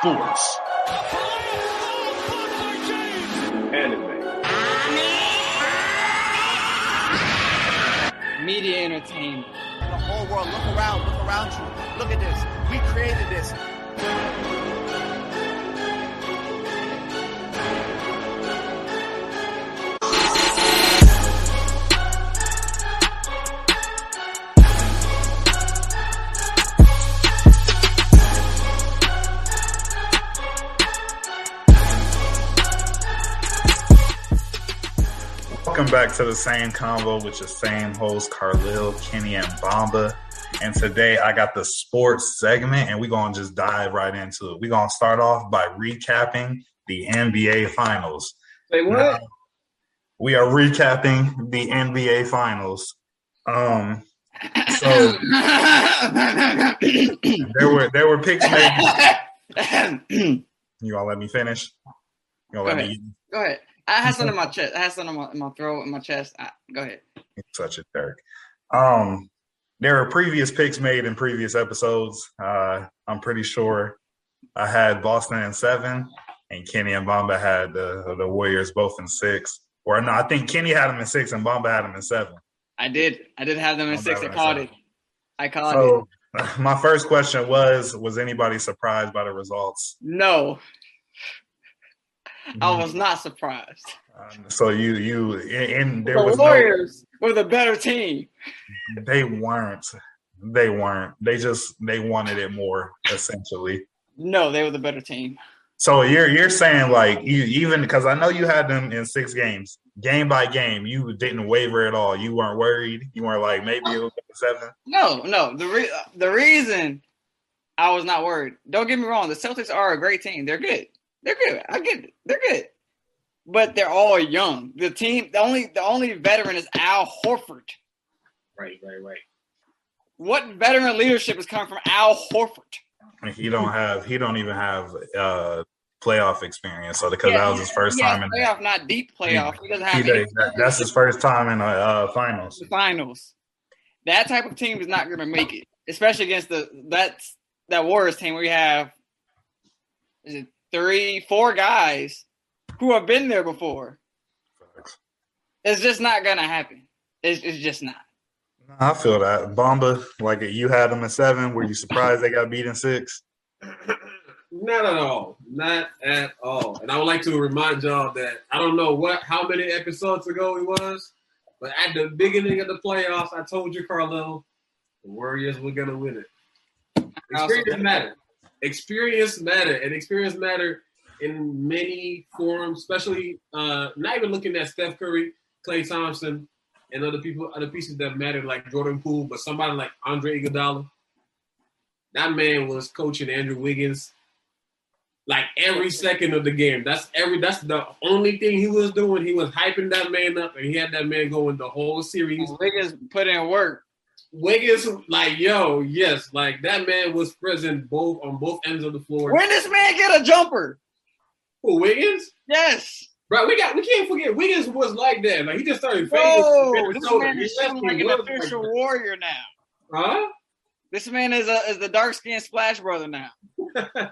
Sports. Anime. Media entertainment. The whole world, look around, look around you. Look at this. We created this. Back to the same convo with your same host, Carlil, Kenny, and Bomba. And today I got the sports segment, and we're going to just dive right into it. We're going to start off by recapping the NBA Finals. Wait, what? Now, we are recapping the NBA Finals. Um, so there were there were picks made. You gonna let me finish? You gonna let Go me? Go ahead. I have something in my chest. I have something in my, in my throat, in my chest. I, go ahead. such a jerk. Um, there were previous picks made in previous episodes. Uh, I'm pretty sure I had Boston in seven, and Kenny and Bamba had the the Warriors both in six. Or no, I think Kenny had them in six, and Bamba had them in seven. I did. I did have them in six. I called it. I called it. So my first question was: Was anybody surprised by the results? No. I was not surprised. Um, so you you and there the was no, Warriors were the better team. they weren't they weren't they just they wanted it more essentially. No, they were the better team. So you're you're saying like you even because I know you had them in six games, game by game, you didn't waver at all. You weren't worried. You weren't like maybe it was seven. No, no. The re- the reason I was not worried. Don't get me wrong. The Celtics are a great team. They're good. They're good. I get. They're good. But they're all young. The team, the only the only veteran is Al Horford. Right, right, right. What veteran leadership is coming from Al Horford? He don't have he don't even have uh playoff experience. So because that was his first yeah, time in playoff, not deep playoff. He doesn't he, have any that- that's his first time in the uh, finals. the finals. That type of team is not going to make it, especially against the that's that Warriors team where you have is it three, four guys who have been there before. It's just not going to happen. It's, it's just not. I feel that Bomba like you had them in seven. Were you surprised they got beat in six? Not at all. Not at all. And I would like to remind y'all that I don't know what how many episodes ago it was, but at the beginning of the playoffs, I told you, Carlo, the Warriors were gonna win it. Experience matter. Experience matter, and experience matter in many forms, especially uh, not even looking at Steph Curry, Klay Thompson, and other people, other pieces that matter like Jordan Poole, but somebody like Andre Iguodala. That man was coaching Andrew Wiggins like every second of the game. That's every that's the only thing he was doing. He was hyping that man up and he had that man going the whole series. Wiggins put in work. Wiggins, like, yo, yes, like that man was present both on both ends of the floor. When this man get a jumper? Who, Wiggins? Yes. Bro, we got we can't forget Wiggins was like that. Like he just started Bro, fading. this Minnesota. man is left shooting the like an Wolves official like warrior now. Huh? This man is a is the dark skinned splash brother now.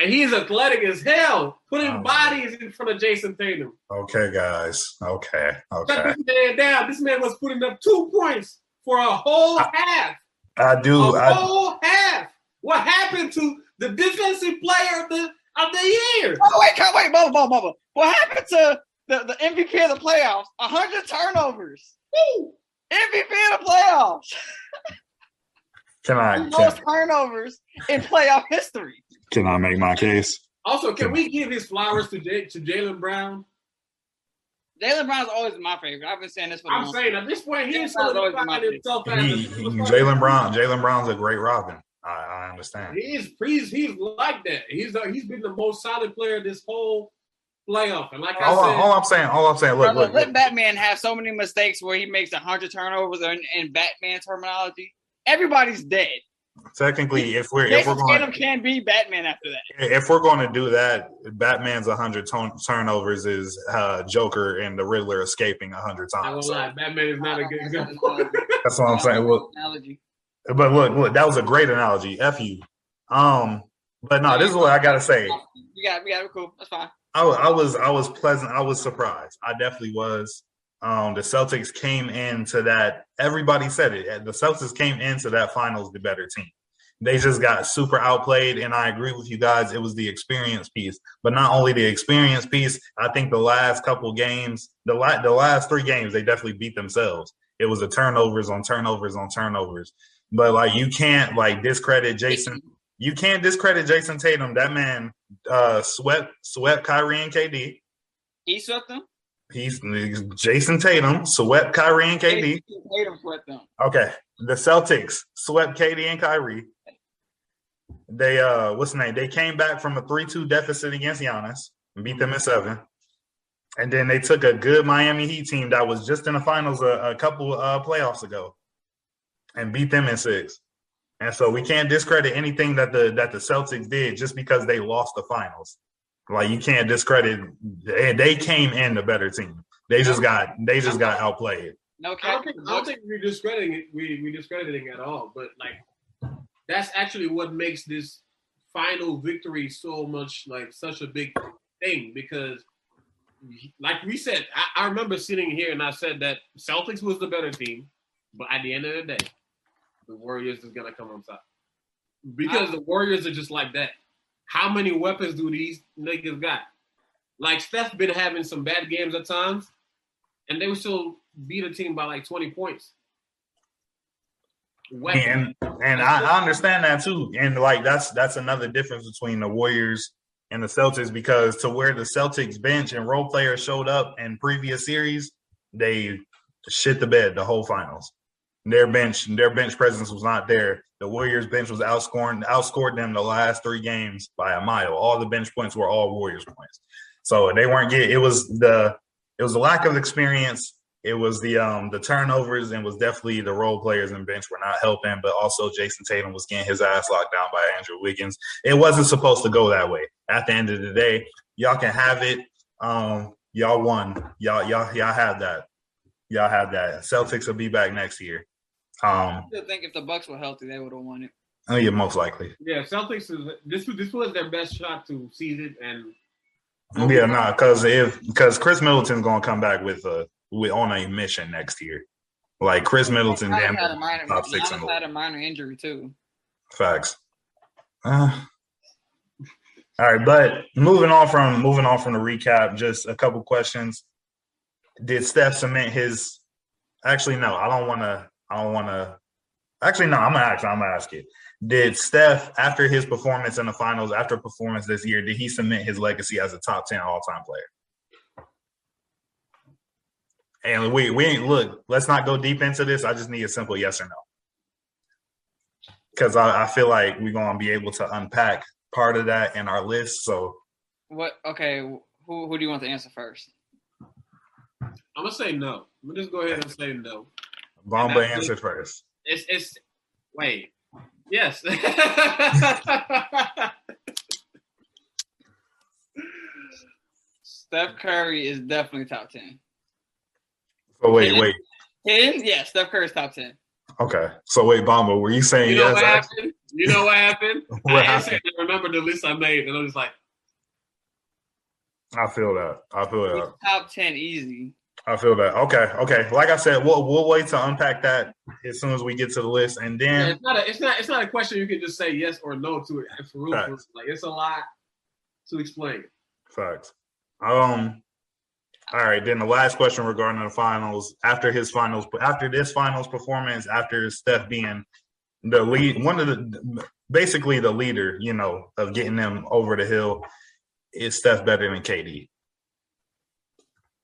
And he's athletic as hell, putting Oh. bodies in front of Jayson Tatum. Okay, guys. Okay, Shut okay. this man down. This man was putting up two points for a whole half. I do. a I whole half. What happened to the defensive player of the of the year. Oh wait, come wait, bubble, bubble, bubble. What happened to the, the MVP of the playoffs? hundred turnovers. Woo! MVP of the playoffs. Can I The can, most turnovers in playoff history. can I make my case? Also, can we give his flowers to J- to Jaylen Brown? Jaylen Brown's always my favorite. I've been saying this for a I'm long saying at this point he's Jaylen always solidifying my himself as He, a he- superstar. Jaylen Brown. Jaylen Brown's a great Robin. I, I understand. He is he's he's like that. He's uh, he's been the most solid player this whole playoff. And like I All, I, said, all I'm saying, all I'm saying, look, Brother, look, let look. Batman have so many mistakes where he makes hundred turnovers in, in Batman terminology. Everybody's dead. Technically, if we're if we're going Tatum can't be Batman after that. if we're going to do that, Batman's 100 ton- turnovers is uh, Joker and the Riddler escaping 100 I times. gonna lie, Batman is not a good example. That's what I'm saying. Well, Analogy. but look, look, that was a great analogy. F you. Um, but no, this is what I gotta say. You got, we got it. Cool. That's fine. I, wa- I was I was pleasant. I was surprised. I definitely was. Um, the Celtics came into that. Everybody said it. The Celtics came into that finals the better team. They just got super outplayed, and I agree with you guys. It was the experience piece, but not only the experience piece. I think the last couple games, the la- the last three games, they definitely beat themselves. It was a turnovers on turnovers on turnovers. But like you can't like discredit Jayson. You can't discredit Jayson Tatum. That man uh, swept swept Kyrie and KD. He swept them. He's Jayson Tatum swept Kyrie and KD. Tatum swept them. Okay, the Celtics swept KD and Kyrie. They uh, what's the name? They came back from a three-two deficit against Giannis and beat them in seven. And then they took a good Miami Heat team that was just in the finals a, a couple uh, playoffs ago, and beat them in six. And so we can't discredit anything that the that the Celtics did just because they lost the finals. Like you can't discredit. They, they came in the better team. They just got they just got outplayed. No I don't think I don't think we're discrediting it. We we discrediting it at all. But like that's actually what makes this final victory so much like such a big thing because like we said, I, I remember sitting here and I said that Celtics was the better team, but at the end of the day, the Warriors is gonna come on top. Because the Warriors are just like that. How many weapons do these niggas got? Like Steph been having some bad games at times, and they would still beat a team by like 20 points. Weapons. And and I, I understand that too. And like that's that's another difference between the Warriors and the Celtics because to where the Celtics bench and role players showed up in previous series, they shit the bed the whole finals. Their bench, their bench presence was not there. The Warriors bench was outscoring, outscored them the last three games by a mile. All the bench points were all Warriors points. So they weren't getting. It was the it was the lack of experience. It was the um the turnovers and was definitely the role players and bench were not helping. But also Jayson Tatum was getting his ass locked down by Andrew Wiggins. It wasn't supposed to go that way. At the end of the day, y'all can have it. Um, y'all won. Y'all y'all y'all had that. Y'all had that. Celtics will be back next year. Um, I still think if the Bucks were healthy, they would have won it. oh yeah, most likely. Yeah, Celtics is this was this was their best shot to seize it and Yeah, nah, because if because Khris Middleton's gonna come back with a with on a mission next year. Like Khris Middleton, damn had a minor, top six in Giannis the had a minor injury too. facts. Uh, all right, but moving on from moving on from the recap, just a couple questions. Did Steph cement his? Actually, no. I don't want to. I don't want to. Actually, no. I'm gonna ask. I'm gonna ask it. Did Steph, after his performance in the finals, after performance this year, did he cement his legacy as a top ten all time player? And we we ain't look. Let's not go deep into this. I just need a simple yes or no. Because I, I feel like we're gonna be able to unpack part of that in our list. So What? Okay, who who do you want to answer first? I'm gonna say no. I'm gonna just go ahead and say no. Bomba that's answer first. It's it's wait. Yes. Steph Curry is definitely top ten. So wait, wait. Ten? Yeah, Steph Curry's top ten. Okay. So wait, Bomba, were you saying you know yes? what happened? You know what happened? What I happened? answered remember the list I made, and I'm just like, I feel that. I feel He's that. top ten easy. I feel that. Okay, okay. Like I said, we'll we'll wait to unpack that as soon as we get to the list, and Yeah, then it's not a it's not it's not a question you can just say yes or no to it. For real, like it's a lot to explain. facts. Um. All right, then the last question regarding the finals. After his finals, after this finals performance, after Steph being the lead, one of the basically the leader, you know, of getting them over the hill, is Steph better than KD?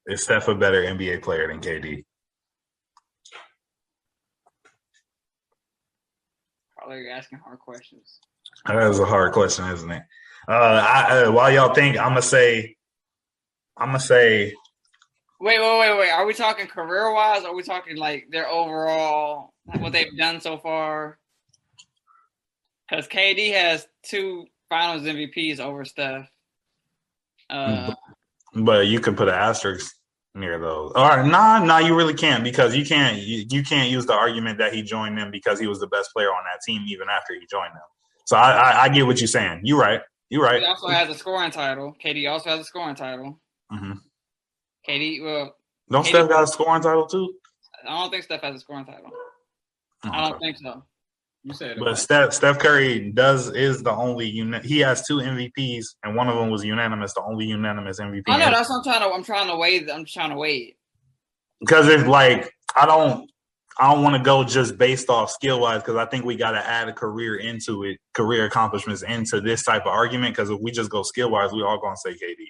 Is Steph a better NBA player than KD? Probably you're asking hard questions. That is a hard question, isn't it? Uh, I, uh, while y'all think, I'm gonna say, I'm gonna say, Wait, wait, wait, wait. Are we talking career wise? Or are we talking like their overall, what they've done so far? Because KD has two Finals MVPs over Steph. Uh, but you can put an asterisk near those. Or nah, nah, you really can't because you can't you, you can't use the argument that he joined them because he was the best player on that team even after he joined them. So I, I, I get what you're saying. You're right. You're right. he also has a scoring title. KD also has a scoring title. Mm-hmm. KD, well, Don't Steph got a scoring title too? I don't think Steph has a scoring title. I don't think so. You said. But Steph, Steph Curry does is the only uni- he has two MVPs and one of them was unanimous, the only unanimous MVP. I know that's what I'm trying to. I'm trying to weigh. I'm trying to weigh. because it's like I don't I don't want to go just based off skill wise because I think we got to add a career into it, career accomplishments into this type of argument. Because if we just go skill wise, we all gonna say KD.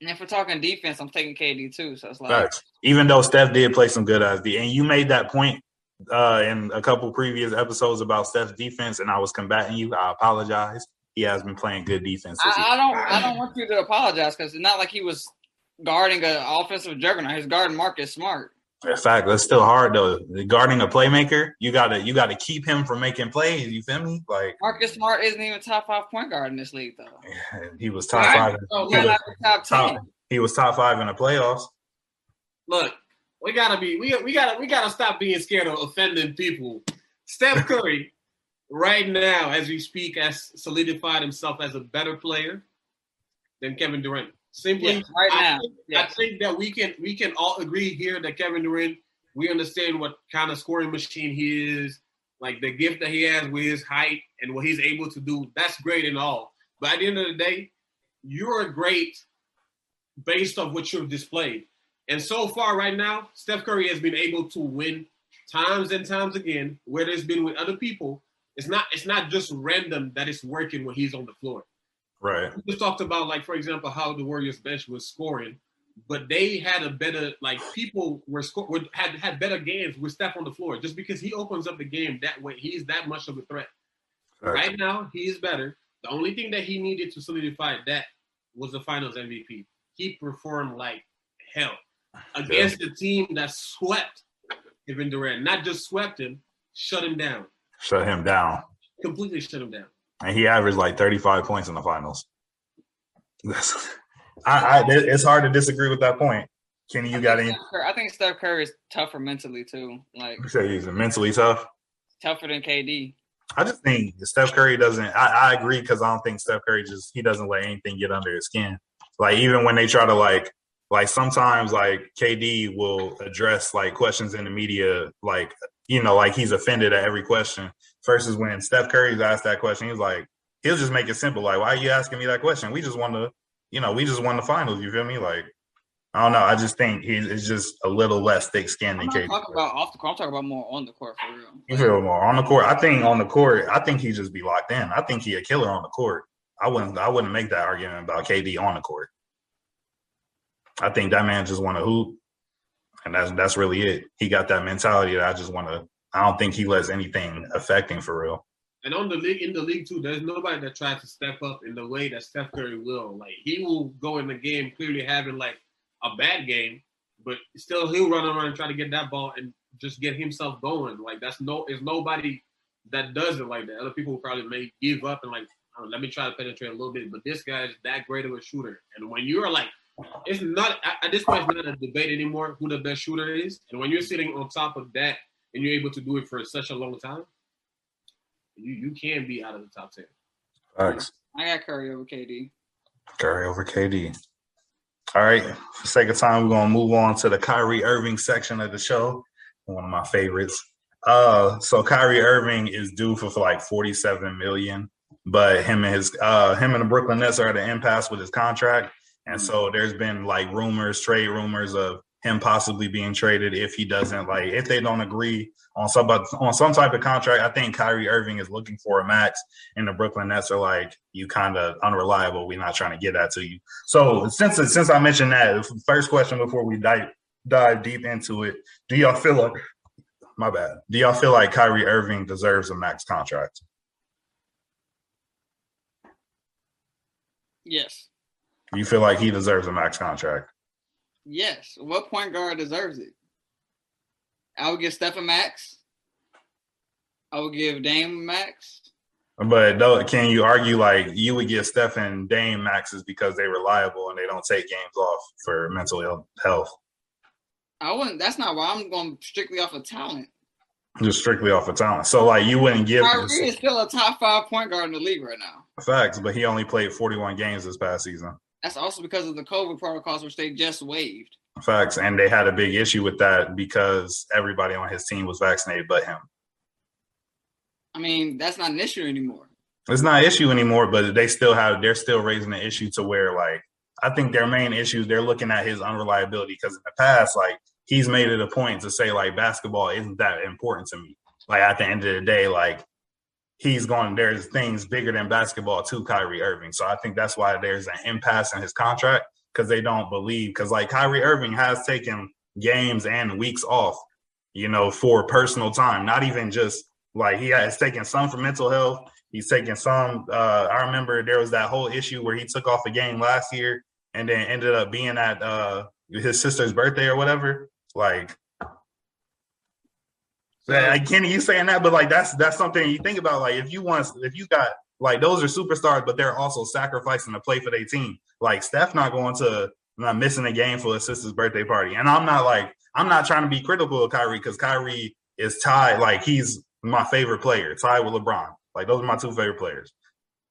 And if we're talking defense, I'm taking KD too. So it's like Facts. Even though Steph did play some good ass D, and you made that point uh, in a couple previous episodes about Steph's defense, and I was combating you. I apologize. He has been playing good defense. I, I don't. I don't want you to apologize because it's not like he was guarding an offensive juggernaut. He's guarding Marcus Smart. In fact, that's still hard though. Guarding a playmaker, you gotta you gotta keep him from making plays. You feel me? Like Marcus Smart isn't even top five point guard in this league though. he was top Right. five. Oh, He was top top, he was top five in the playoffs. Look, we gotta be we we gotta we gotta stop being scared of offending people. Steph Curry, right now, as we speak, has solidified himself as a better player than Kevin Durant. Simply, right I now, think. I think that we can we can all agree here that Kevin Durant, we understand what kind of scoring machine he is, like the gift that he has with his height and what he's able to do. That's great and all. But at the end of the day, you're great based off what you've displayed. And so far, right now, Steph Curry has been able to win times and times again, where there's been with other people. It's not it's not just random that it's working when he's on the floor. Right. We just talked about, like, for example, how the Warriors bench was scoring, but they had a better, like, people were, sco- were had had better games with Steph on the floor just because he opens up the game that way. He's that much of a threat. Right now, he is better. The only thing that he needed to solidify that was the Finals MVP. He performed like hell against the team that swept Kevin Durant. Not just swept him, shut him down. Shut him down. Completely shut him down. And he averaged like 35 points in the finals. That's, I, I, it's hard to disagree with that point. Kenny, you got any? Steph Curry- I think Steph Curry is tougher mentally too. Like You say he's mentally tough. tougher than KD. I just think Steph Curry doesn't. I, I agree because I don't think Steph Curry just he doesn't let anything get under his skin. Like even when they try to like like sometimes like KD will address like questions in the media like you know like he's offended at every question. Versus when Steph Curry's asked that question, he's like he'll just make it simple. Like why are you asking me that question? We just won the you know we just won the finals. You feel me? Like I don't know. I just think he's it's just a little less thick skinned than KD. talking about off the court. I'm talking about more on the court for real. You feel more on the court. I think on the court, I think he just be locked in. I think he a killer on the court. I wouldn't I wouldn't make that argument about KD on the court. I think that man just want to hoop, and that's that's really it. He got that mentality that I just want to. I don't think he lets anything affect him for real. And on the league, in the league too, there's nobody that tries to step up in the way that Steph Curry will. Like he will go in the game clearly having like a bad game, but still he'll run around and try to get that ball and just get himself going. Like that's no, it's nobody that does it like that. Other people probably may give up and like, oh, let me try to penetrate a little bit, but this guy is that great of a shooter. And when you're like, it's not at- at this point, it's not a debate anymore who the best shooter is. And when you're sitting on top of that and you're able to do it for such a long time, you you can be out of the top ten. Facts. I got Curry over KD. Curry over KD. All right. For sake of time, we're gonna move on to the Kyrie Irving section of the show. One of my favorites. Uh, so Kyrie Irving is due for, for like 47 million, but him and his uh him and the Brooklyn Nets are at an impasse with his contract. And mm. so there's been like rumors, trade rumors of him possibly being traded if he doesn't like if they don't agree on some on some type of contract. I think Kyrie Irving is looking for a max, and the Brooklyn Nets are like, "You kind of unreliable. We're not trying to get that to you." So since since I mentioned that, first question before we dive dive deep into it, do y'all feel like my bad? Do y'all feel like Kyrie Irving deserves a max contract? Yes. You feel like he deserves a max contract? Yes. What point guard deserves it? I would give Steph a max. I would give Dame max. But though, can you argue like you would give Steph and Dame maxes because they're reliable and they don't take games off for mental health? I wouldn't. That's not why I'm going strictly off of talent. Just strictly off of talent. So like you wouldn't give. Kyrie is still a top five point guard in the league right now. Facts, but he only played 41 games this past season. That's also because of the COVID protocols, which they just waived. Facts, and they had a big issue with that because everybody on his team was vaccinated but him. I mean, that's not an issue anymore. It's not an issue anymore, but they still have they're still raising the issue to where like I think their main issue they're looking at his unreliability because in the past, like he's made it a point to say like basketball isn't that important to me. Like at the end of the day, like he's going there's things bigger than basketball to Kyrie Irving. So I think that's why there's an impasse in his contract because they don't believe because like Kyrie Irving has taken games and weeks off, you know, for personal time, not even just like he has taken some for mental health. He's taken some. Uh, I remember there was that whole issue where he took off a game last year and then ended up being at uh, his sister's birthday or whatever. Like like Kenny, you saying that, but like that's that's something you think about. Like if you want, if you got like those are superstars, but they're also sacrificing to play for their team. Like Steph not going to not missing a game for his sister's birthday party, and I'm not like I'm not trying to be critical of Kyrie because Kyrie is tied. Like he's my favorite player, tied with LeBron. Like those are my two favorite players.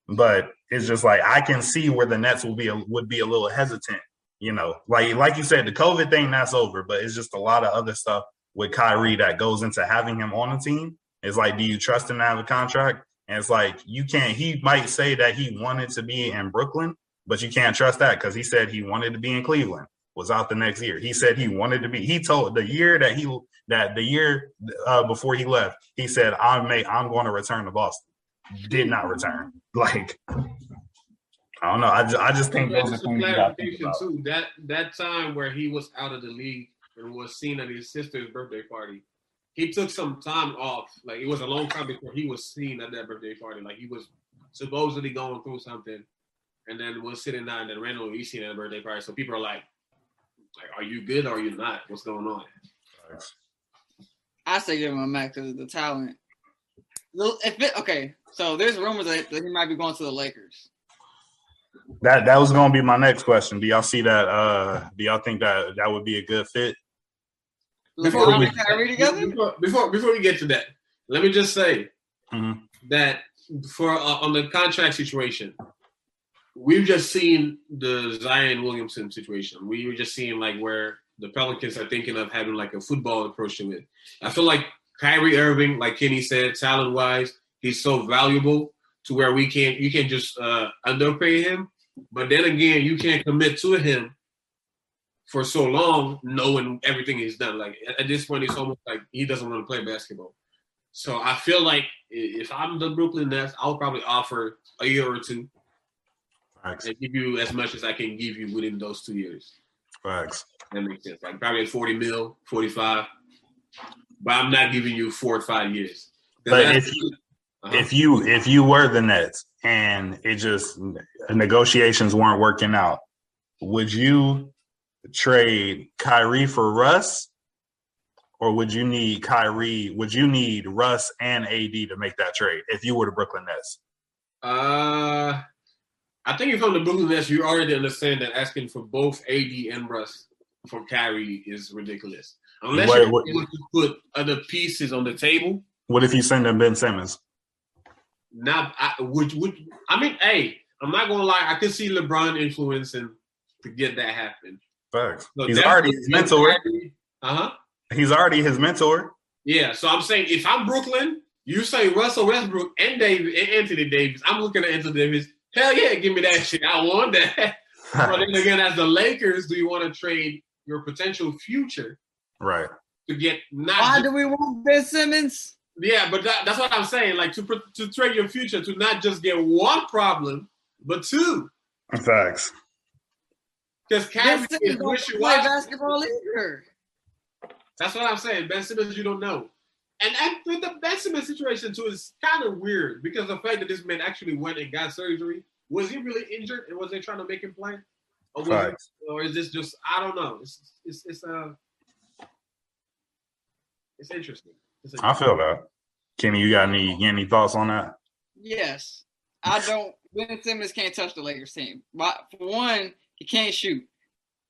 But it's just like I can see where the Nets will be a, would be a little hesitant. You know, like like you said, the COVID thing that's over, but it's just a lot of other stuff with Kyrie that goes into having him on the team. It's like, do you trust him to have a contract? And it's like you can't. He might say that he wanted to be in Brooklyn, but you can't trust that because he said he wanted to be in Cleveland. Was out the next year. He said he wanted to be. He told the year that he that the year uh, before he left, he said, "I'm may I'm going to return to Boston." Did not return. Like I don't know. I just, I just think those are things too. That that time where he was out of the league and was seen at his sister's birthday party. He took some time off. Like it was a long time before he was seen at that birthday party. Like he was supposedly going through something, and then was sitting down and then randomly he's seen at a birthday party. So people are like, like, are you good or are you not? What's going on? I say give him a max because of the talent. If it, okay, so there's rumors that, that he might be going to the Lakers. That that was going to be my next question. Do y'all see that? Uh, do y'all think that that would be a good fit? Before we, before, before, before we get to that, let me just say mm-hmm. that for uh, on the contract situation, we've just seen the Zion Williamson situation. We were just seeing like where the Pelicans are thinking of having like a football approach to it. I feel like Kyrie Irving, like Kenny said, talent wise, he's so valuable to where we can't you can't just uh, underpay him. But then again, you can't commit to him for so long, knowing everything he's done. Like at this point, it's almost like he doesn't want to play basketball. So I feel like if I'm the Brooklyn Nets, I'll probably offer a year or two Facts. and give you as much as I can give you within those two years. Facts. That makes sense. Like probably at 40 mil, 45. But I'm not giving you four or five years. But if you, uh-huh. if you if you were the Nets and it just negotiations weren't working out, would you trade Kyrie for Russ, or would you need Kyrie? Would you need Russ and AD to make that trade if you were the Brooklyn Nets? Uh, I think if I'm the Brooklyn Nets, you already understand that asking for both AD and Russ for Kyrie is ridiculous. Unless you're able to put other pieces on the table. What if you send them Ben Simmons? Not, I, would, would, I mean, hey, I'm not gonna lie. I could see LeBron influencing to get that happen. Facts. So He's already his mentor. Uh huh. He's already his mentor. Yeah. So I'm saying if I'm Brooklyn, you say Russell Westbrook and David and Anthony Davis. I'm looking at Anthony Davis. Hell yeah, give me that shit. I want that. but then again, as the Lakers, do you want to trade your potential future right. to get not? Why just- do we want Ben Simmons? yeah, but that, that's what I'm saying. Like to to trade your future to not just get one problem, but two. Facts. Because Ben Kyrie Simmons is don't wishy play washy. basketball either. That's what I'm saying. Ben Simmons, you don't know. And and the Ben Simmons situation too is kind of weird because the fact that this man actually went and got surgery. Was he really injured and was they trying to make him play? Or, was it, or is this just I don't know. It's it's it's uh it's interesting. It's I feel that. Kenny, you got any any thoughts on that? Yes. I don't Ben Simmons can't touch the Lakers team. But for one, he can't shoot.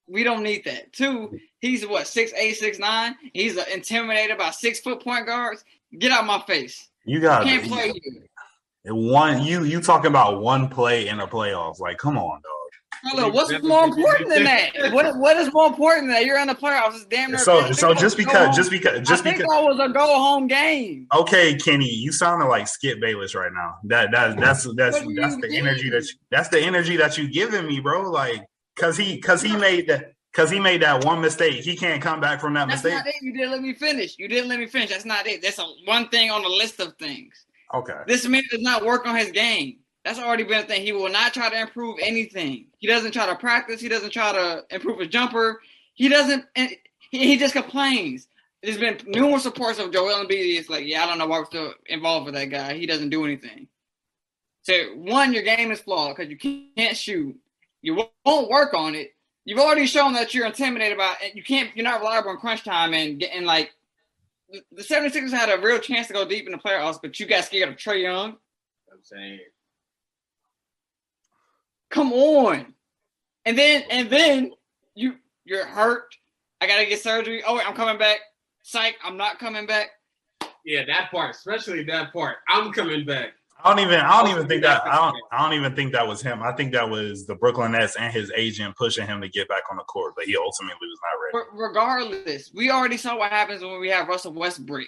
We don't need that. Two, he's what, six eight, six nine? He's intimidated by six foot point guards. Get out my face. You got Can't play here. one. You you talking about one play in the playoffs? Like, come on, dog. Hello, what's more important than that? What what is more important than that? You're in the playoffs. It's damn near. So so just because just because just I think because. that was a go home game. Okay, Kenny, you sounding like Skip Bayless right now. That that that's that's What do that's the energy that you, that's the energy that you giving me, bro. Like, cause he cause he made that cause he made that one mistake. He can't come back from that That's mistake. not it. You didn't let me finish. You didn't let me finish. That's not it. That's a, one thing on the list of things. Okay, This man does not work on his game. That's already been a thing. He will not try to improve anything. He doesn't try to practice. He doesn't try to improve his jumper. He doesn't. and He, he just complains. There's been numerous reports of Joel Embiid. It's like, yeah, I don't know why we're still involved with that guy. He doesn't do anything. So one, your game is flawed because you can't shoot. You won't work on it. You've already shown that you're intimidated by it. You can't. You're not reliable in crunch time and getting like. the- The 76ers had a real chance to go deep in the playoffs, but you got scared of Trae Young. I'm saying Come on. And then and then you you're hurt. I gotta get surgery. Oh wait, I'm coming back. Psych, I'm not coming back. yeah, that part, especially that part. I'm coming back. I don't even I don't even think that I don't I don't even think that was him. I think that was the Brooklyn Nets and his agent pushing him to get back on the court, but he ultimately was not ready. Regardless, we already saw what happens when we have Russell Westbrook.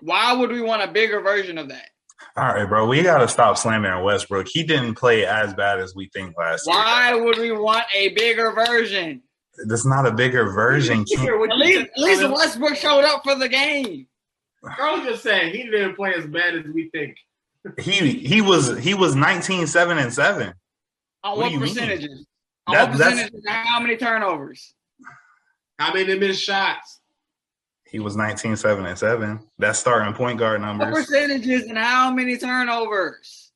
Why would we want a bigger version of that? All right, bro, we got to stop slamming Westbrook. He didn't play as bad as we think last year. Why would we want a bigger version? That's not a bigger version. Ken. At least, at least Westbrook showed up for the game. Carl just saying he didn't play as bad as we think. He he was he was 19 7 and 7. On What what, do you mean? percentages? On That- what percentages how many turnovers? How many missed shots? He was 19 7 and 7. That's starting point guard What numbers. percentages and how many turnovers?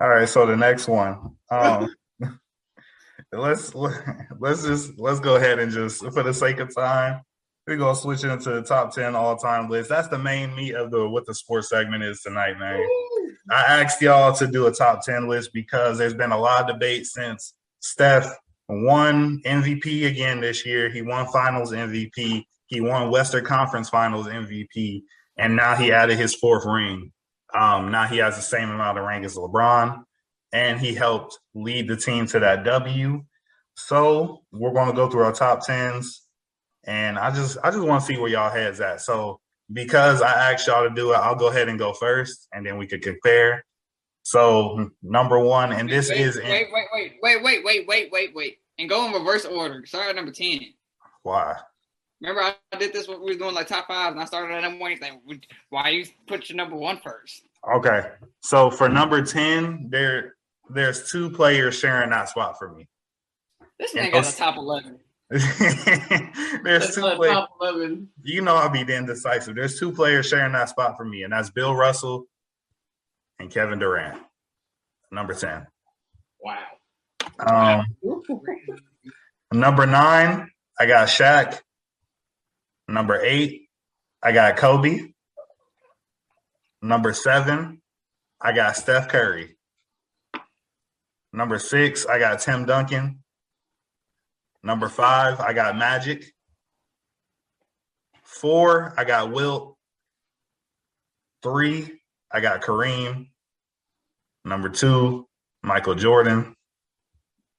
All right, so the next one. Um let's let's just let's go ahead and just for the sake of time, we're gonna switch into the top 10 all-time list. That's the main meat of the what the sports segment is tonight, man. I asked y'all to do a top 10 list because there's been a lot of debate since Steph won MVP again this year. He won finals MVP. He won Western Conference Finals MVP. And now he added his fourth ring. Um, now he has the same amount of rank as LeBron. And he helped lead the team to that W. So we're going to go through our top tens. And I just I just want to see where y'all heads at. So because I asked y'all to do it, I'll go ahead and go first, and then we could compare. So number one, and this wait, is wait, wait, wait, wait, wait, wait, wait, wait, wait, and go in reverse order. Start at number ten. why Remember, I did this when we was doing like top five, and I started at number one. He's like, why you put your number one first? Okay, so for number ten, there there's two players sharing that spot for me. This man got a top eleven. there's That's two players. You know I'll be the indecisive. There's two players sharing that spot for me, and that's Bill Russell and Kevin Durant. Number ten. Wow. Um, number nine, I got Shaq. Number eight, I got Kobe. Number seven, I got Steph Curry. Number six, I got Tim Duncan. Number five, I got Magic. Four, I got Wilt. Three, I got Kareem. Number two, Michael Jordan.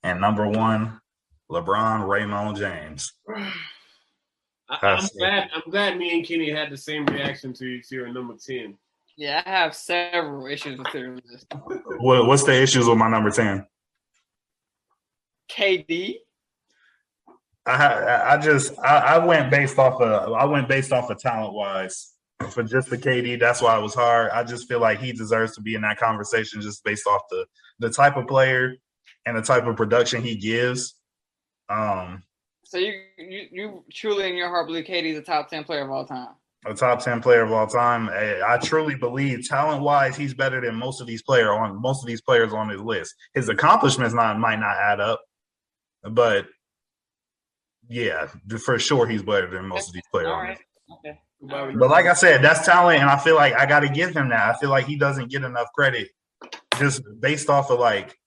and number one, LeBron Raymond James. I, I'm glad. I'm glad me and Kenny had the same reaction to to your number ten. Yeah, I have several issues with your list. What, what's the issues with my number ten? KD. I I just I, I went based off of I went based off of talent wise for just the KD. That's why it was hard. I just feel like he deserves to be in that conversation just based off the the type of player and the type of production he gives. Um, So you you you truly in your heart believe KD is the top ten player of all time. a top ten player of all time. I, I truly believe talent wise he's better than most of these player on most of these players on his list. His accomplishments not might not add up, but yeah, for sure he's better than most of these players. All right. Okay. But like I said, that's talent, and I feel like I got to give him that. I feel like he doesn't get enough credit just based off of like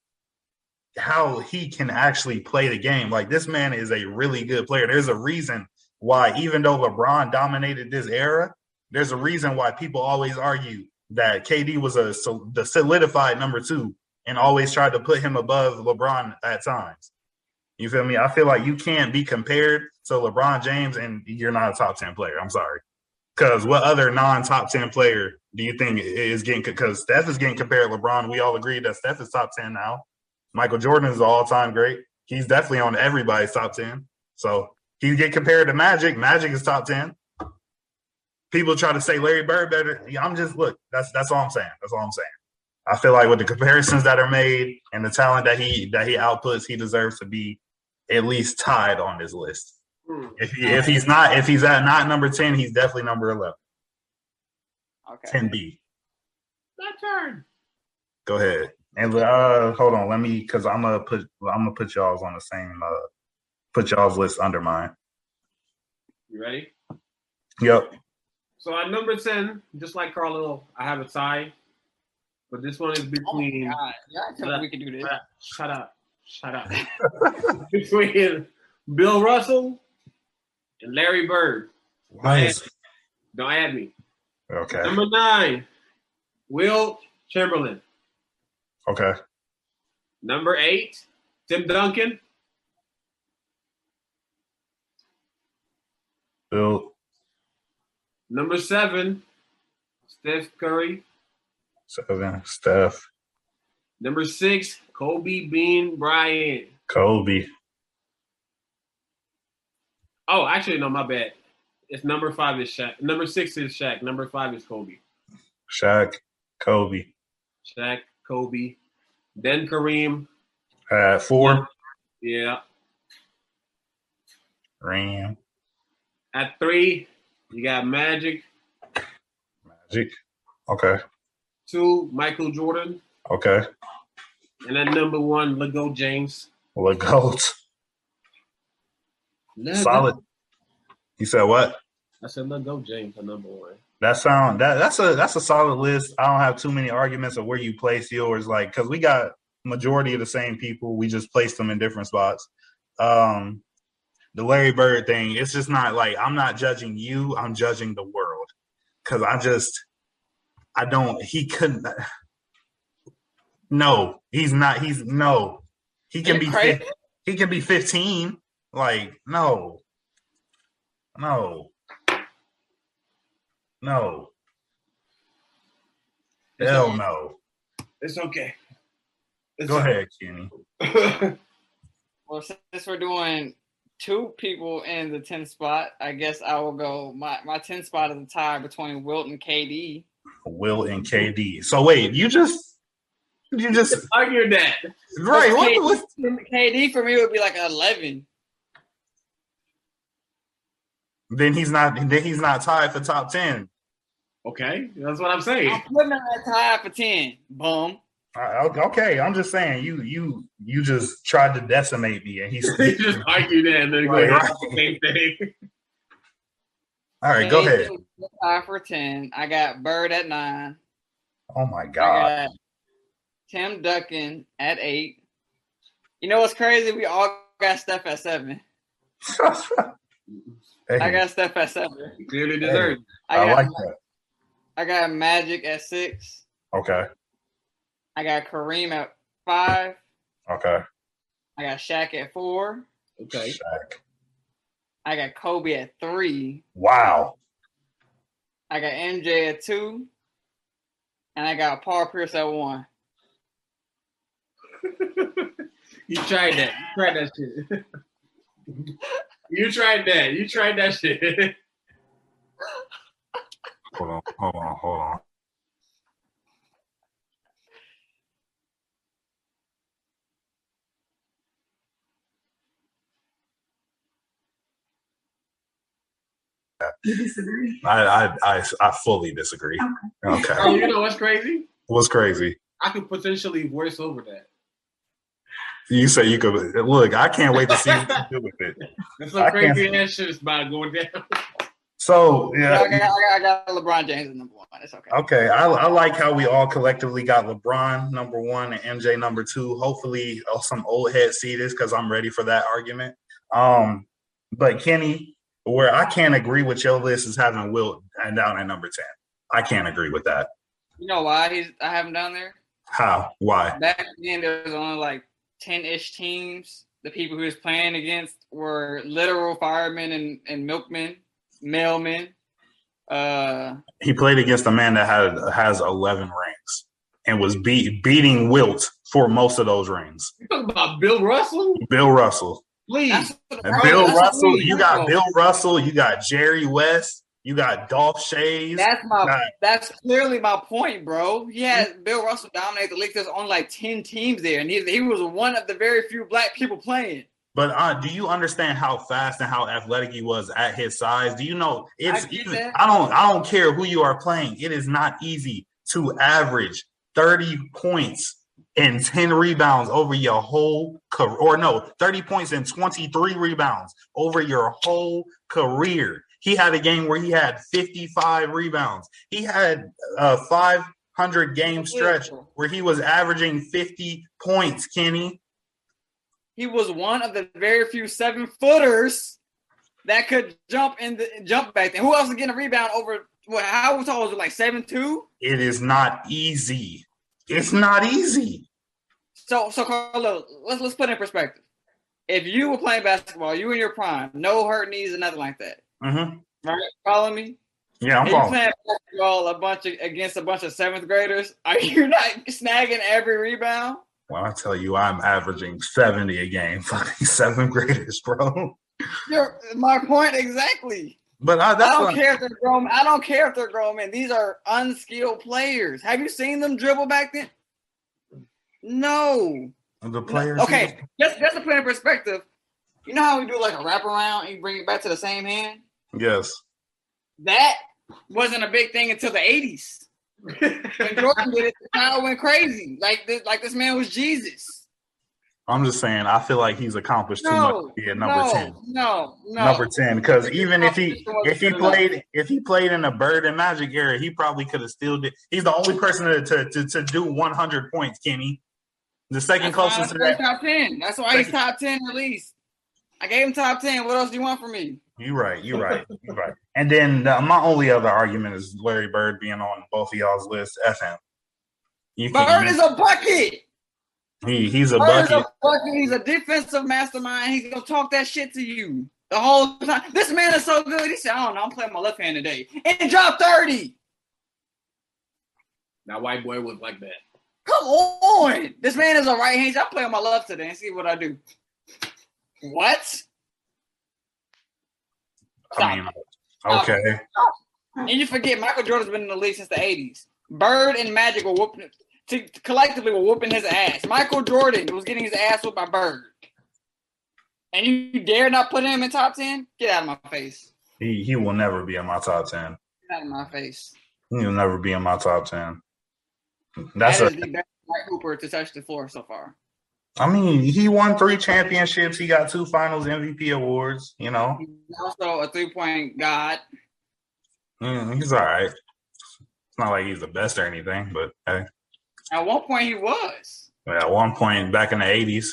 how he can actually play the game. Like this man is a really good player. There's a reason why, even though LeBron dominated this era, there's a reason why people always argue that KD was a so the solidified number two and always tried to put him above LeBron at times. You feel me? I feel like you can't be compared to LeBron James and you're not a top 10 player. I'm sorry. Because what other non top 10 player do you think is getting, because Steph is getting compared to LeBron. We all agree that Steph is top 10 now. Michael Jordan is all time great. He's definitely on everybody's top 10. So he get compared to Magic. Magic is top 10. People try to say Larry Bird better. I'm just, look, that's that's all I'm saying. That's all I'm saying. I feel like with the comparisons that are made and the talent that he that he outputs, he deserves to be at least tied on this list. Hmm. If he if he's not if he's at not number ten, he's definitely number eleven. Okay. Ten B. My turn. Go ahead. And uh hold on, let me because I'm gonna put I'm gonna put y'all's on the same uh put y'all's list under mine. You ready? Yep. So at number ten, just like Carlo, I have a tie, but this one is Oh my between. God. Yeah, I tell we can do this. Shut up. Shut up. between Bill Russell and Larry Bird. Nice. Don't add me. Okay. Number nine, Wilt Chamberlain. Okay. Number eight, Tim Duncan. Bill Number seven, Steph Curry. seven, Steph, Number six, Kobe Bean Bryant. Kobe. Oh, actually, no, my bad. It's number five is Shaq. Number six is Shaq. Number five is Kobe. Shaq, Kobe. Shaq, Kobe, then Kareem. At four, Yeah. Ram, At three, you got Magic. Magic. Okay. Two, Michael Jordan. Okay. And then number one, Lego James. Goat? Solid. You said what? I said Lego James at number one. That sound that that's a that's a solid list. I don't have too many arguments of where you place yours, like because we got majority of the same people. We just placed them in different spots. Um, the Larry Bird thing, it's just not like I'm not judging you. I'm judging the world because I just I don't. He couldn't. No, he's not. He's no. He can be. crazy? He can be 15. Like no, no, no. Hell no. It's okay. It's Go ahead, Kenny. Well, since we're doing two people in the 10 spot, I guess I will go. My, my 10 spot is a tie between Wilt and KD. Will and KD. So wait, you just you just Argue that. right? KD, What, what? KD for me would be like 11. Then he's not. Then he's not tied for top ten. Okay, that's what I'm saying. I'm putting him at tie for 10. Boom. Uh, okay, I'm just saying you you you just tried to decimate me, and he's You just argue that and then go Right, ahead right. the same thing. all right. Go ahead. KD is Tie for 10. I got Bird at 9. Oh my I god. Got Tim Duncan at 8. You know what's crazy? We all got Steph at 7. Hey, I got Steph at 7. You clearly deserve it. I I got, like that. I got Magic at 6. Okay. I got Kareem at 5. Okay. I got Shaq at four. Okay. Shaq. I got Kobe at three. Wow. I got MJ at two. And I got Paul Pierce at one. You tried that. You tried that shit. you tried that. You tried that shit. Hold on, hold on, hold on. You disagree? I, I, I, I fully disagree. Okay. oh, you know what's crazy? What's crazy? I could potentially voice over that. You say you could look. I can't wait to see what you do with it. That's I some can't crazy ass shit about going down. So I, yeah, got, I, got, I got LeBron James at number one. It's okay. okay. I, I like how we all collectively got LeBron number one and MJ number two. Hopefully, uh, some old head see this because I'm ready for that argument. Um, but Kenny, where I can't agree with your list is having Wilt and down at number ten. I can't agree with that. You know why he's I have him down there? How? Why? Back then there was only like ten ish teams. The people he was playing against were literal firemen and, and milkmen, mailmen. Uh He played against a man that had has 11 rings and was beat, beating Wilt for most of those rings. You talking about Bill Russell? Bill Russell. Please. that's what the And Bill Russell, you got. Bill Russell, you got Jerry West, you got Dolph Schayes. That's my Nah. that's clearly my point, bro. Yeah, Bill Russell dominated the league. There's only like 10 teams there, and he, he was one of the very few black people playing. But uh, do you understand how fast and how athletic he was at his size? Do you know it's I even. I don't I don't care who you are playing. It is not easy to average 30 points and 10 rebounds over your whole career or no, 30 points and 23 rebounds over your whole career. He had a game where he had 55 rebounds. He had a 500 game stretch where he was averaging 50 points, Kenny. He was one of the very few seven footers that could jump in the jump back then. Who else is getting a rebound over what how tall was it? Like seven two? It is not easy. It's not easy. So so Carlo, let's let's put it in perspective. If you were playing basketball, you in your prime, no hurt knees and nothing like that. Hmm Right? Follow me? Yeah, I'm following. playing basketball a bunch of, against a bunch of seventh graders. Are you not snagging every rebound? Well, I tell you, I'm averaging 70 a game. Fucking seventh graders, bro. You're, my point exactly. But I, I don't care if they're grown. I don't care if they're grown men. These are unskilled players. Have you seen them dribble back then? No. the players. Okay, just just to put in perspective, you know how we do like a wraparound and you bring it back to the same hand? Yes. That wasn't a big thing until the 80s. When Jordan did it, the crowd went crazy. Like this, like this man was Jesus. I'm just saying, I feel like he's accomplished too much No, to be at number no, 10. no, no. Number 10. Because even if he if he played if he played in the Bird and Magic era, he probably could have still did. He's the only person to, to, to, to do 100 points, Kenny. The second That's closest to that. top 10. That's why he's top 10 at least. I gave him top 10. What else do you want from me? You're right. You're right. You're right. And then the, my only other argument is Larry Bird being on both of y'all's list. F him. You Bird can't- is a bucket. he, he's a Bird bucket. a bucket. He's a defensive mastermind. He's gonna talk that shit to you the whole time. This man is so good. He said, "I don't know. I'm playing my left hand today," and drop thirty. That white boy was like that. Come on, this man is a right hand. I'm playing my left today and see what I do. What? I mean, okay. And you forget Michael Jordan's been in the league since the '80s. Bird and Magic were whooping to, collectively were whooping his ass. Michael Jordan was getting his ass whooped by Bird. And you dare not put him in top ten? Get out of my face. He he will never be in my top ten. Get out of my face. He'll never be in my top ten. That's That's a. the best hooper to touch the floor so far. I mean, he won three championships. He got two Finals MVP awards. You know, He's also a three point god. Mm, he's all right. It's not like he's the best or anything, but hey, At one point, he was. at one point back in the '80s,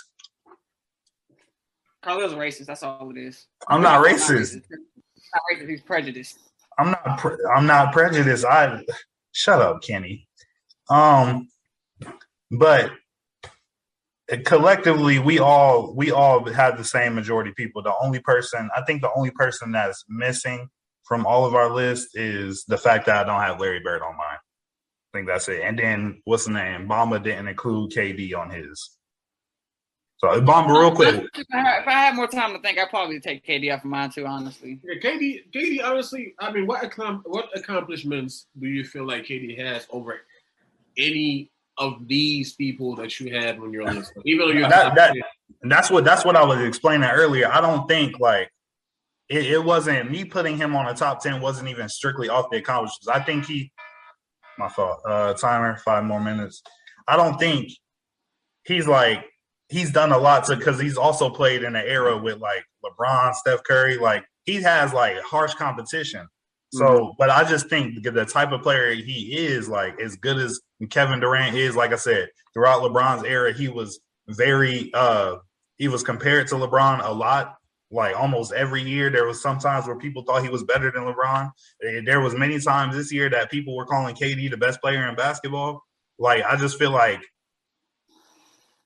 Carlos racist. That's all it is. I'm not racist. He's not racist. He's prejudiced. I'm not. Pre- I'm not prejudiced. I shut up, Kenny. Um, but collectively we all we all have the same majority people. The only person I think the only person that's missing from all of our list is the fact that I don't have Larry Bird on mine. I think that's it. And then what's the name? Bamba didn't include KD on his. So Bamba, real quick. If I, had, if I had more time to think, I'd probably take KD off of mine too. Honestly, Yeah, KD, KD, honestly, I mean, what accom- what accomplishments do you feel like KD has over any of these people that you had when you're on this? Even though you're That- that- 10? And that's what that's what I was explaining earlier. I don't think like it, it wasn't me putting him on the top ten wasn't even strictly off the accomplishments. I think he my fault. Uh timer, five more minutes. I don't think he's like he's done a lot to because he's also played in an era with like LeBron, Steph Curry. Like he has like harsh competition. So, but I just think the type of player he is, like as good as Kevin Durant is, like I said, throughout LeBron's era, he was very uh he was compared to LeBron a lot. Like almost every year, there was some times where people thought he was better than LeBron. There was many times this year that people were calling KD the best player in basketball. Like I just feel like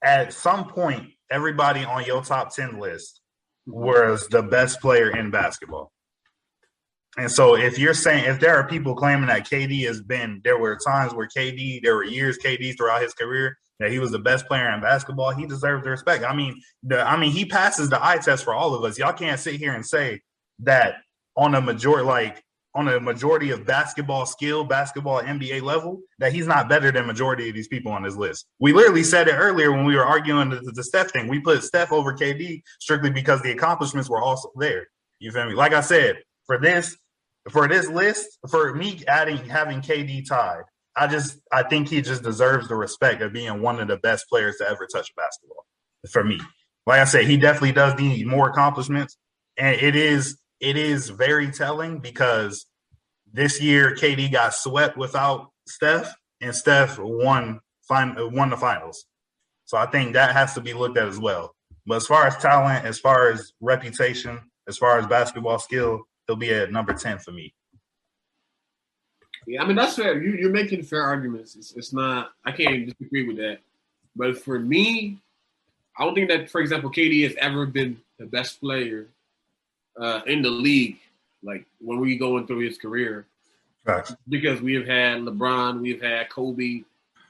at some point, everybody on your top ten list was the best player in basketball. And so if you're saying if there are people claiming that KD has been there were times where KD there were years KD throughout his career that he was the best player in basketball, he deserves the respect. I mean, the I mean he passes the eye test for all of us. Y'all can't sit here and say that on a majority like on a majority of basketball skill, basketball NBA level, that he's not better than majority of these people on this list. We literally said it earlier when we were arguing the, the Steph thing. We put Steph over KD strictly because the accomplishments were also there. You feel me? Like I said, for this, for this list, for me adding having KD tied, I just I think he just deserves the respect of being one of the best players to ever touch basketball. For me, like I said, he definitely does need more accomplishments, and it is it is very telling because this year KD got swept without Steph, and Steph won fin- won the finals. So I think that has to be looked at as well. But as far as talent, as far as reputation, as far as basketball skill, he'll be a number ten for me. Yeah, I mean that's fair. You, you're making fair arguments. It's, it's not. I can't disagree with that. But for me, I don't think that, for example, KD has ever been the best player uh, in the league. Like when we going through his career, Facts. because we have had LeBron, we've had Kobe,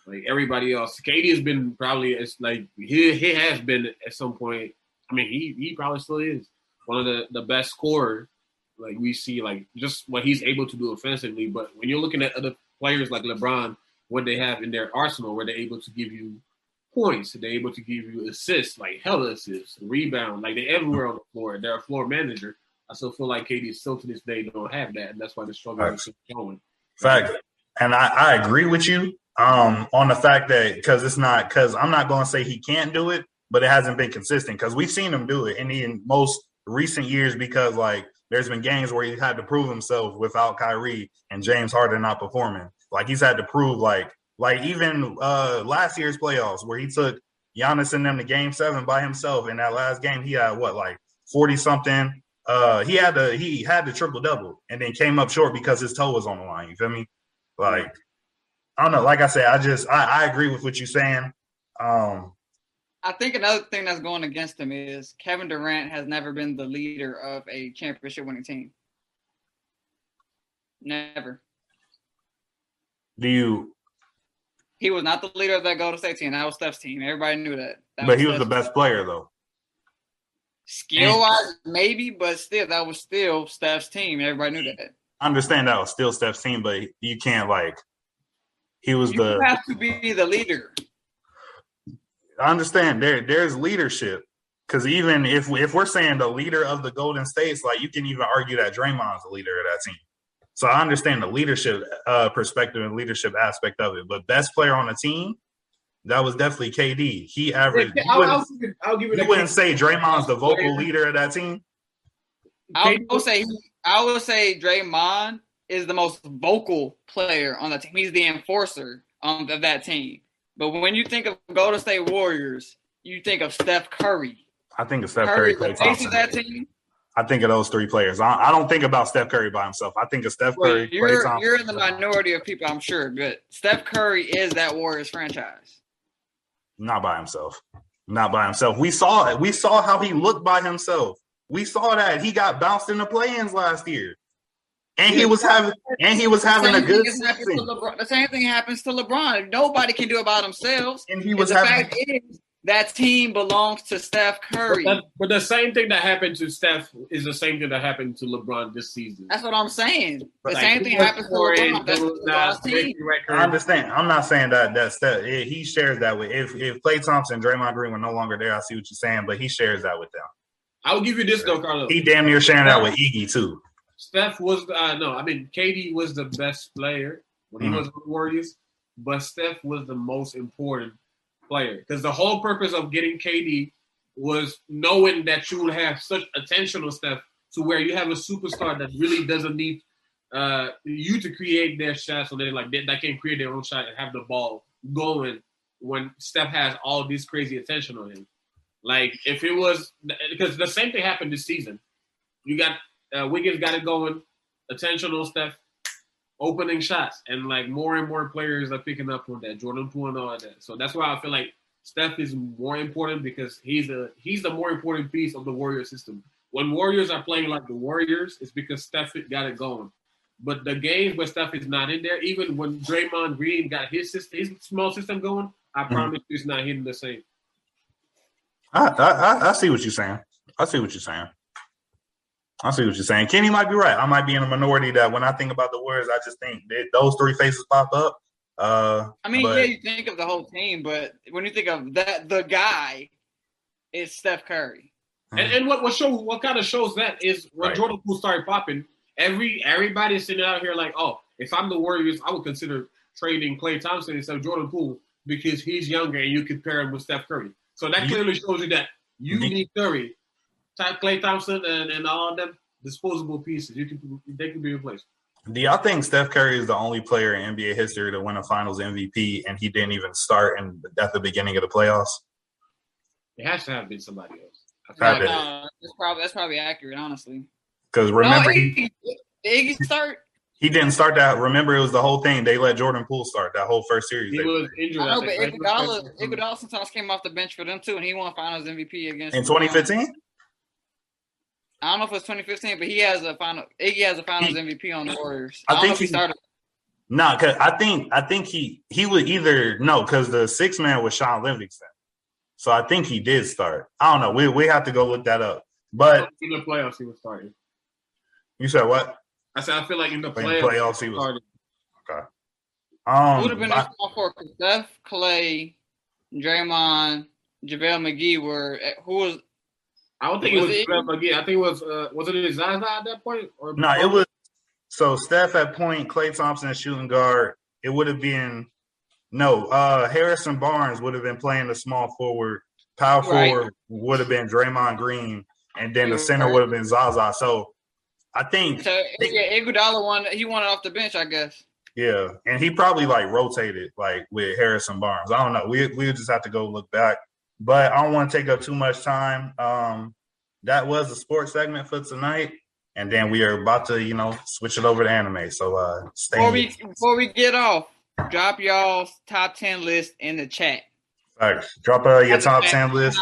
like everybody else. KD has been probably it's like he he has been at some point. I mean, he he probably still is one of the the best scorers. Like we see, like just what he's able to do offensively. But when you're looking at other players like LeBron, what they have in their arsenal, where they're able to give you points, they're able to give you assists, like hella assists, rebound, like they're everywhere on the floor. They're a floor manager. I still feel like KD still to this day don't have that, and that's why the struggle is going. Fact. And I, I agree with you um, on the fact that because it's not because I'm not going to say he can't do it, but it hasn't been consistent because we've seen him do it in the most recent years because like there's been games where he had to prove himself without Kyrie and James Harden not performing. Like he's had to prove like like even uh last year's playoffs where he took Giannis and them to game seven by himself. In that last game, he had what like 40 something. Uh he had to he had the triple double and then came up short because his toe was on the line. You feel me? Like I don't know. Like I said, I just I, I agree with what you're saying. Um I think another thing that's going against him is Kevin Durant has never been the leader of a championship winning team. Never. do you He was not the leader of that Golden State team. That was Steph's team. Everybody knew that. that but he was the Steph's- best player though. Skill wise, maybe, but still, that was still Steph's team. Everybody knew that. I understand that was still Steph's team, but you can't like he was You the have to be the leader. I understand there there's leadership because even if if we're saying the leader of the Golden States, like you can even argue that Draymond's the leader of that team. So I understand the leadership uh, perspective and leadership aspect of it, but best player on the team, that was definitely KD. He averaged. You I'll, wouldn't, I'll give it. I'll give it. you wouldn't say Draymond's the vocal leader of that team. I will say, I will say, Draymond is the most vocal player on the team. He's the enforcer um, of that team. But when you think of Golden State Warriors, you think of Steph Curry. I think of Steph Curry, Curry, Klay the face of that team. I think of those three players. I, I don't think about Steph Curry by himself. I think of Steph Well, Curry, you're Thompson. you're in the minority of people, I'm sure. But Steph Curry is that Warriors franchise. not by himself. Not by himself. We saw it. We saw how he looked by himself. We saw that he got bounced in the play-ins last year, and he was having and he was having a good thing happens to season. LeBron. The same thing happens to LeBron. Nobody can do it by themselves. And he And was the having fact is that team belongs to Steph But, Curry. that- but the same thing that happened to Steph is the same thing that happened to LeBron this season. That's what I'm saying. The Like, same he thing was happens to scoring, LeBron. That's LeBron's team. I understand. I'm not saying that that's that he shares that with if if Klay Thompson, Draymond Green were no longer there. I see what you're saying, but he shares that with them. I will give you this though, Carlos. He damn near sharing that with Iggy too. Steph was uh, no, I mean KD was the best player when he Mhm. was with Warriors, but Steph was the most important player because the whole purpose of getting KD was knowing that you would have such attention on Steph to where you have a superstar that really doesn't need uh, you to create their shots so they like they, they can create their own shot and have the ball going when Steph has all this crazy attention on him. Like if it was because the same thing happened this season. You got uh, Wiggins got it going, attention on Steph, opening shots, and like more and more players are picking up on that. Jordan Poole and all of that. So that's why I feel like Steph is more important because he's a he's the more important piece of the Warrior system. When Warriors are playing like the Warriors, it's because Steph got it going. But the games where Steph is not in there, even when Draymond Green got his system, his small system going, I promise you, it's not hitting the same. I I- I see what you're saying. I see what you're saying. I see what you're saying. Kenny might be right. I might be in a minority that when I think about the Warriors, I just think that those three faces pop up. Uh, I mean, but- yeah, you think of the whole team, but when you think of that, the guy is Steph Curry. And, and what what show what kind of shows that is when Right. Jordan Poole started popping, every everybody is sitting out here like, oh, if I'm the Warriors, I would consider trading Klay Thompson instead of Jordan Poole because he's younger and you compare him with Steph Curry. So that clearly shows you that you You- need Curry, Ty- Klay Thompson, and, and all of them disposable pieces. You can they can be replaced. Do y'all think Steph Curry is the only player in NBA history to win a Finals MVP and he didn't even start in, at the beginning of the playoffs? It has to have been somebody else. I feel like bet. No, that's probably that's probably accurate, honestly. Because remember, no, he, Iggy, did Iggy start? he didn't start that. Remember, it was the whole thing. They let Jordan Poole start that whole first series. he They- was injured. I know, but think, right? Iguodala, Iguodala sometimes came off the bench for them too, and he won Finals MVP against in 2015? I don't know if it's 2015, but he has a final. Iggy has a Finals He- MVP on the Warriors. I I, think he he- started. No, because I think I think he he would either no, because the six man was Shaun Livingston. So I think he did start. I don't know. We we have to go look that up. But in the playoffs he was starting. you said what? I said I feel like in the In the playoffs, playoffs, he was started. um would have been I- a small four. 'cause Steph, Klay, Draymond, JaVale McGee were who was I don't think it Was was it- Joel McGee. I think it was uh, was it Zaza at that point? Or No, it was so Steph at point, Klay Thompson at shooting guard. It would have been no, uh Harrison Barnes would have been playing the small forward. Power Right. forward would have been Draymond Green, and then the center would have been Zaza. So I think so yeah, Iguodala won. He won it off the bench, I guess. Yeah, and he probably like rotated like with Harrison Barnes. I don't know. We we just have to go look back. But I don't want to take up too much time. Um, that was the sports segment for tonight, and then we are about to you know switch it over to anime. So uh, stay. Before we before we get off, drop y'all's top ten list in the chat. Facts. Drop uh, your top ten list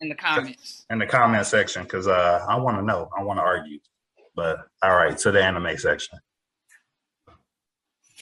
in the comments. in the comment section because uh, I want to know. I want to argue. But all right, to the anime section.